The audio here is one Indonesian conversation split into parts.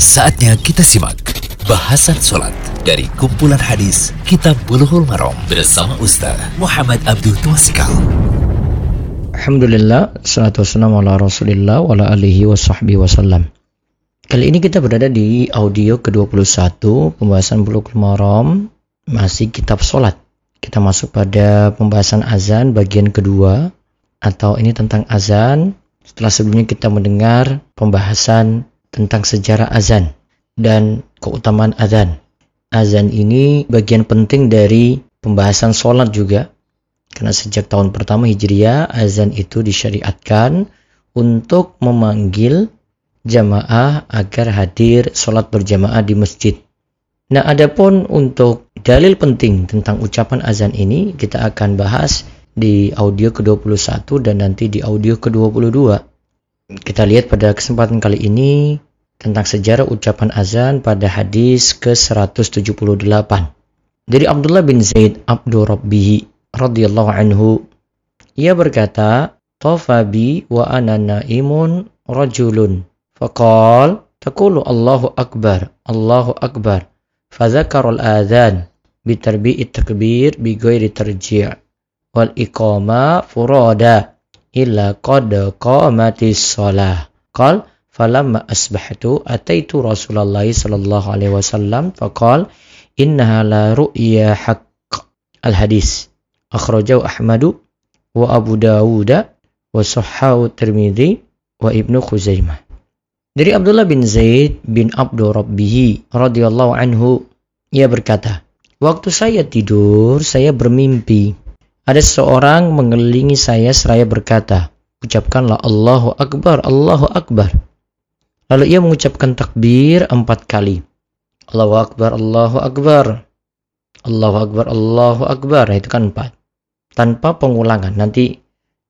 Saatnya kita simak bahasan sholat dari kumpulan hadis Kitab Bulughul Maram bersama Ustaz Muhammad Abdul Twasikal. Alhamdulillah, salatu wassalamu ala rasulillah wa ala alihi wa wasallam. Kali ini kita berada di audio ke-21 pembahasan Bulughul Maram masih kitab sholat. Kita masuk pada pembahasan azan bagian kedua atau ini tentang azan. Setelah sebelumnya kita mendengar pembahasan tentang sejarah azan dan keutamaan azan. Azan ini bagian penting dari pembahasan sholat juga. Karena sejak tahun pertama Hijriah, azan itu disyariatkan untuk memanggil jamaah agar hadir sholat berjamaah di masjid. Nah, adapun untuk dalil penting tentang ucapan azan ini, kita akan bahas di audio ke-21 dan nanti di audio ke-22. Kita lihat pada kesempatan kali ini tentang sejarah ucapan azan pada hadis ke-178. Dari Abdullah bin Zaid Abdul Rabbihi radhiyallahu anhu, ia berkata, "Tafabi wa ana naimun rajulun." Faqal, "Taqulu Allahu akbar, Allahu akbar." Fadzakara al-adhan bitarbi'it takbir bi ghairi tarji' wal iqama furada illa qad qamatis shalah. Qal falamma asbahtu ataitu Rasulullah sallallahu alaihi wasallam faqal innaha la ru'ya haqq. Al hadis akhrajahu Ahmadu wa Abu Dawud wa Sahhahu Tirmidzi wa Ibnu Khuzaimah. Dari Abdullah bin Zaid bin Abdul Rabbihi radhiyallahu anhu ia berkata, "Waktu saya tidur, saya bermimpi ada seorang mengelilingi saya seraya berkata, ucapkanlah Allahu Akbar, Allahu Akbar. Lalu ia mengucapkan takbir empat kali. Allahu Akbar, Allahu Akbar. Allahu Akbar, Allahu Akbar. Nah, itu kan empat. Tanpa pengulangan. Nanti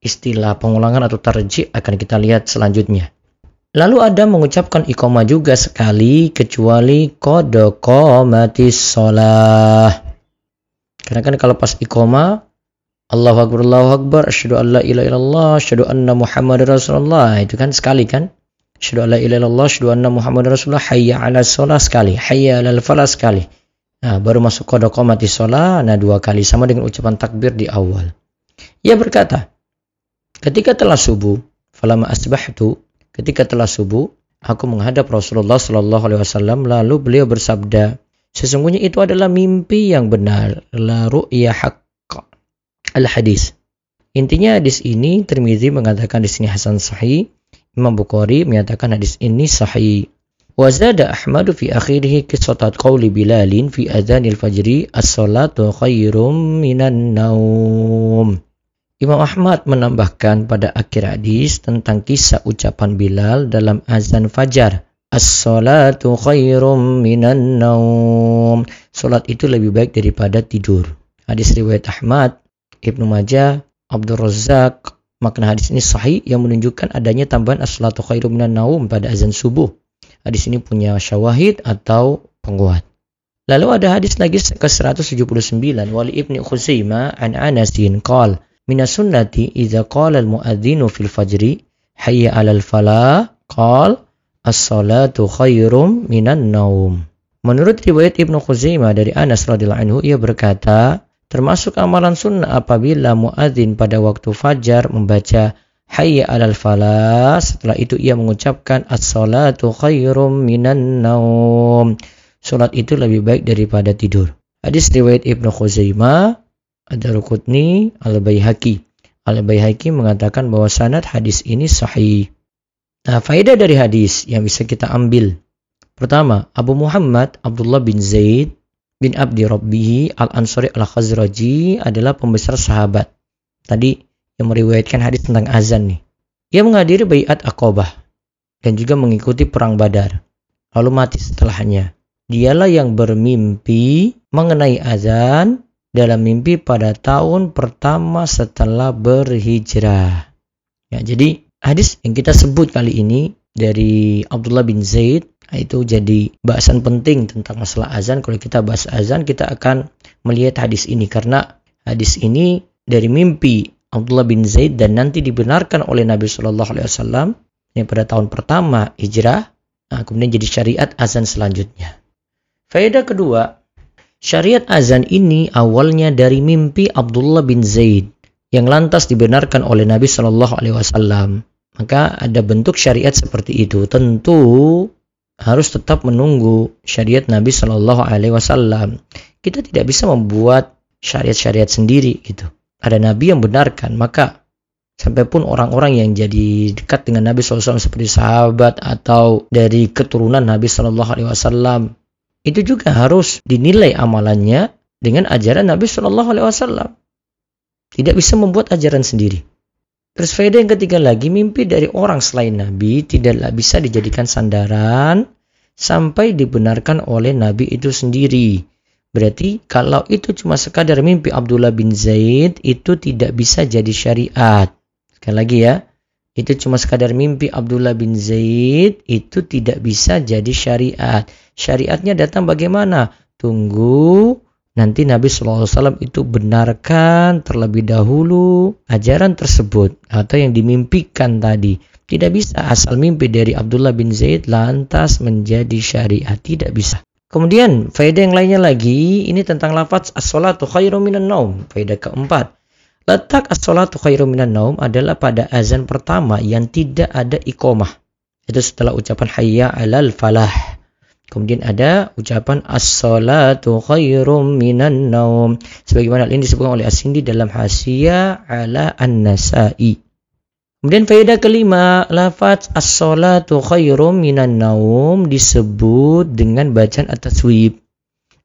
istilah pengulangan atau tarji akan kita lihat selanjutnya. Lalu ada mengucapkan ikoma juga sekali kecuali kode komatis sholah. Karena kan kalau pas ikoma Allahu Akbar, Allahu Akbar, asyhadu an la ilaha illallah, asyhadu anna Muhammadar Rasulullah. Itu kan sekali kan? Asyhadu an la ilaha illallah, asyhadu anna Muhammadar Rasulullah, hayya 'ala shalah sekali, hayya 'alal falah sekali. Nah, baru masuk kode qamati shalah, nah dua kali. Sama dengan ucapan takbir di awal. Ia berkata, ketika telah subuh, falama asbahtu, ketika telah subuh, aku menghadap Rasulullah Shallallahu alaihi wasallam lalu beliau bersabda, sesungguhnya itu adalah mimpi yang benar, la ru'ya haqq. Al-hadis. Intinya hadis ini Tirmizi mengatakan di sini hasan sahih, Imam Bukhari menyatakan hadis ini sahih. Wazada Ahmad fi akhirih qissat qawli Bilalin fi adzanil fajri as-salatu khairum minan naum. Imam Ahmad menambahkan pada akhir hadis tentang kisah ucapan Bilal dalam azan fajar. As-salatu khairum minan naum. Salat itu lebih baik daripada tidur. Hadis riwayat Ahmad Ibnu Majah, Abdul Razak, makna hadis ini sahih yang menunjukkan adanya tambahan as-salatu khairum minan naum pada azan subuh. Hadis ini punya syawahid atau penguat. Lalu ada hadis lagi ke-179 wali Ibnu Khuzaimah an Anasin qal min sunnati idza qala al-muadzinu fil fajri hayya 'alal falah qal as-salatu khairum minan naum. Menurut riwayat Ibnu Khuzaimah dari Anas radhiyallahu anhu ia berkata Termasuk amalan sunnah apabila muadzin pada waktu fajar membaca hayya alal falah setelah itu ia mengucapkan as-salatu khairum minan naum. Salat itu lebih baik daripada tidur. Hadis riwayat Ibnu Khuzaimah, Ad-Darqutni, Al-Baihaqi. Al-Baihaqi mengatakan bahwa sanad hadis ini sahih. Nah, faedah dari hadis yang bisa kita ambil. Pertama, Abu Muhammad Abdullah bin Zaid bin Abdi Rabbihi Al-Ansari Al-Khazraji adalah pembesar sahabat. Tadi yang meriwayatkan hadis tentang azan nih. Ia menghadiri bayat Aqabah dan juga mengikuti perang Badar. Lalu mati setelahnya. Dialah yang bermimpi mengenai azan dalam mimpi pada tahun pertama setelah berhijrah. Ya, jadi hadis yang kita sebut kali ini dari Abdullah bin Zaid itu jadi bahasan penting tentang masalah azan. Kalau kita bahas azan, kita akan melihat hadis ini karena hadis ini dari mimpi Abdullah bin Zaid dan nanti dibenarkan oleh Nabi Shallallahu Alaihi yang pada tahun pertama hijrah Nah, kemudian jadi syariat azan selanjutnya. Faedah kedua, syariat azan ini awalnya dari mimpi Abdullah bin Zaid yang lantas dibenarkan oleh Nabi Wasallam. Maka ada bentuk syariat seperti itu. Tentu harus tetap menunggu syariat Nabi Shallallahu Alaihi Wasallam. Kita tidak bisa membuat syariat-syariat sendiri gitu. Ada Nabi yang benarkan, maka sampai pun orang-orang yang jadi dekat dengan Nabi SAW seperti sahabat atau dari keturunan Nabi Shallallahu Alaihi Wasallam itu juga harus dinilai amalannya dengan ajaran Nabi Shallallahu Alaihi Wasallam. Tidak bisa membuat ajaran sendiri. Terus faedah yang ketiga lagi, mimpi dari orang selain Nabi tidaklah bisa dijadikan sandaran sampai dibenarkan oleh Nabi itu sendiri. Berarti kalau itu cuma sekadar mimpi Abdullah bin Zaid itu tidak bisa jadi syariat. Sekali lagi ya, itu cuma sekadar mimpi Abdullah bin Zaid itu tidak bisa jadi syariat. Syariatnya datang bagaimana? Tunggu nanti Nabi SAW itu benarkan terlebih dahulu ajaran tersebut atau yang dimimpikan tadi. Tidak bisa asal mimpi dari Abdullah bin Zaid lantas menjadi syariat. Tidak bisa. Kemudian faedah yang lainnya lagi ini tentang lafaz as-salatu khairu minan naum. Faedah keempat. Letak as-salatu khairu minan naum adalah pada azan pertama yang tidak ada iqamah. Itu setelah ucapan hayya 'alal falah. Kemudian ada ucapan as-salatu khairum minan naum. Sebagaimana ini disebutkan oleh As-Sindi dalam Hasyiah ala An-Nasa'i. Kemudian faedah kelima, lafaz as-salatu khairum minan naum disebut dengan bacaan at-taswib.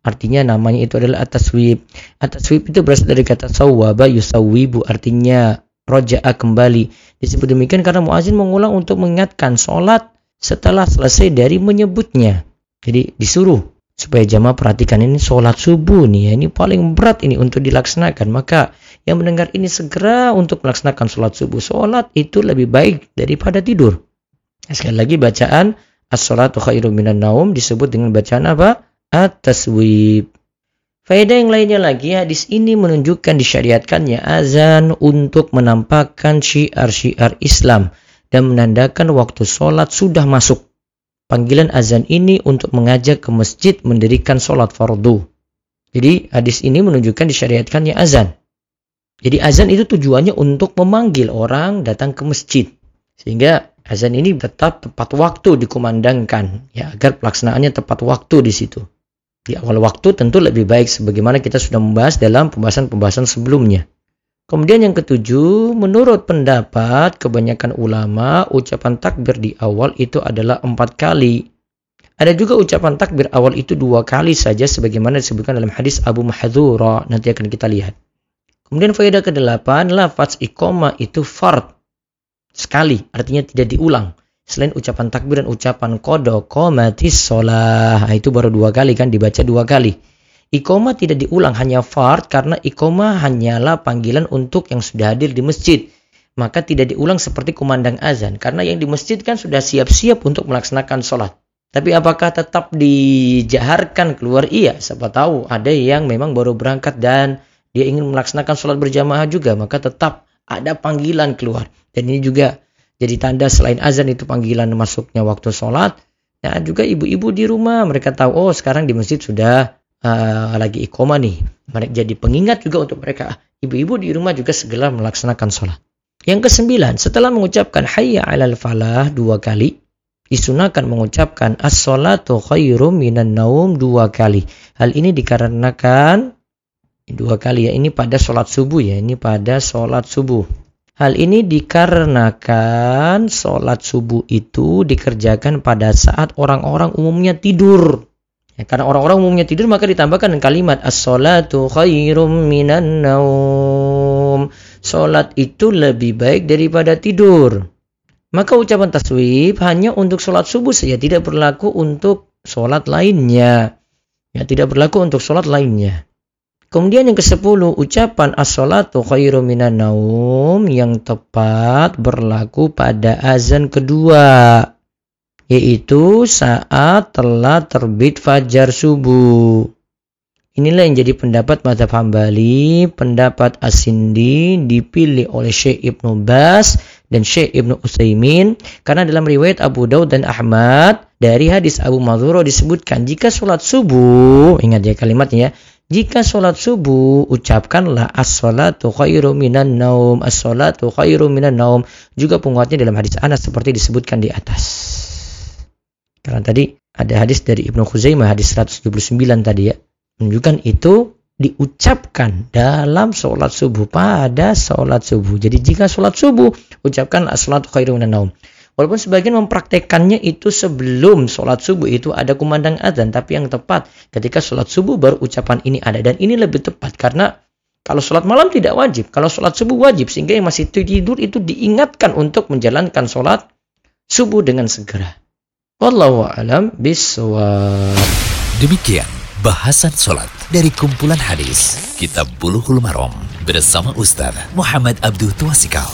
Artinya namanya itu adalah. Atas sweep itu berasal dari kata sawwaba yusawibu artinya roja'a kembali. Disebut demikian karena muazin mengulang untuk mengingatkan sholat setelah selesai dari menyebutnya. Jadi disuruh supaya jamaah perhatikan ini sholat subuh nih ya. Ini paling berat ini untuk dilaksanakan. Maka yang mendengar ini segera untuk melaksanakan sholat subuh. Sholat itu lebih baik daripada tidur. Sekali lagi bacaan as-sholatu khairu minan naum disebut dengan bacaan apa? At-taswib. Faedah yang lainnya lagi, hadis ini menunjukkan disyariatkannya azan untuk menampakkan syiar-syiar Islam dan menandakan waktu sholat sudah masuk. Panggilan azan ini untuk mengajak ke masjid mendirikan sholat fardu. Jadi hadis ini menunjukkan disyariatkannya azan. Jadi azan itu tujuannya untuk memanggil orang datang ke masjid. Sehingga azan ini tetap tepat waktu dikumandangkan ya agar pelaksanaannya tepat waktu di situ di awal waktu tentu lebih baik sebagaimana kita sudah membahas dalam pembahasan-pembahasan sebelumnya. Kemudian yang ketujuh, menurut pendapat kebanyakan ulama, ucapan takbir di awal itu adalah empat kali. Ada juga ucapan takbir awal itu dua kali saja sebagaimana disebutkan dalam hadis Abu Mahdzura. Nanti akan kita lihat. Kemudian faedah ke-8, lafaz iqamah itu fard. Sekali, artinya tidak diulang selain ucapan takbir dan ucapan kodo komatis sholah nah, itu baru dua kali kan dibaca dua kali ikoma tidak diulang hanya fard karena ikoma hanyalah panggilan untuk yang sudah hadir di masjid. Maka tidak diulang seperti kumandang azan karena yang di masjid kan sudah siap-siap untuk melaksanakan sholat. Tapi apakah tetap dijaharkan keluar? Iya siapa tahu. Ada yang memang baru berangkat dan dia ingin melaksanakan sholat berjamaah juga maka tetap ada panggilan keluar. Dan ini juga jadi tanda selain azan itu panggilan masuknya waktu sholat. Ya juga ibu-ibu di rumah mereka tahu oh sekarang di masjid sudah uh, lagi ikoma nih. Mereka jadi pengingat juga untuk mereka. Ibu-ibu di rumah juga segera melaksanakan sholat. Yang kesembilan, setelah mengucapkan hayya alal falah dua kali, disunahkan mengucapkan as-salatu khairum minan naum dua kali. Hal ini dikarenakan dua kali ya, ini pada sholat subuh ya, ini pada sholat subuh. Hal ini dikarenakan sholat subuh itu dikerjakan pada saat orang-orang umumnya tidur. Ya, karena orang-orang umumnya tidur maka ditambahkan kalimat as-salatu khairum minan naum. Sholat itu lebih baik daripada tidur. Maka ucapan taswib hanya untuk sholat subuh saja, tidak berlaku untuk sholat lainnya. Ya, tidak berlaku untuk sholat lainnya. Kemudian yang ke-10, ucapan as-salatu khairu minan naum yang tepat berlaku pada azan kedua, yaitu saat telah terbit fajar subuh. Inilah yang jadi pendapat Mazhab Hambali, pendapat Asindi dipilih oleh Syekh Ibnu Bas dan Syekh Ibnu Utsaimin karena dalam riwayat Abu Daud dan Ahmad Dari hadis Abu Madhuro disebutkan jika sholat subuh, ingat ya kalimatnya ya, jika sholat subuh, ucapkanlah as-sholatu khairu minan naum, as-sholatu khairu minan naum. Juga penguatnya dalam hadis Anas seperti disebutkan di atas. Karena tadi ada hadis dari Ibnu Khuzaimah, hadis 179 tadi ya. Menunjukkan itu diucapkan dalam sholat subuh, pada sholat subuh. Jadi jika sholat subuh, ucapkan as-sholatu khairu naum. Walaupun sebagian mempraktekannya itu sebelum sholat subuh itu ada kumandang azan. Tapi yang tepat ketika sholat subuh baru ucapan ini ada. Dan ini lebih tepat karena kalau sholat malam tidak wajib. Kalau sholat subuh wajib. Sehingga yang masih tidur itu diingatkan untuk menjalankan sholat subuh dengan segera. Wallahu alam bisawab. Demikian bahasan sholat dari kumpulan hadis Kitab Buluhul Marom bersama Ustaz Muhammad Abdul Tuasikal.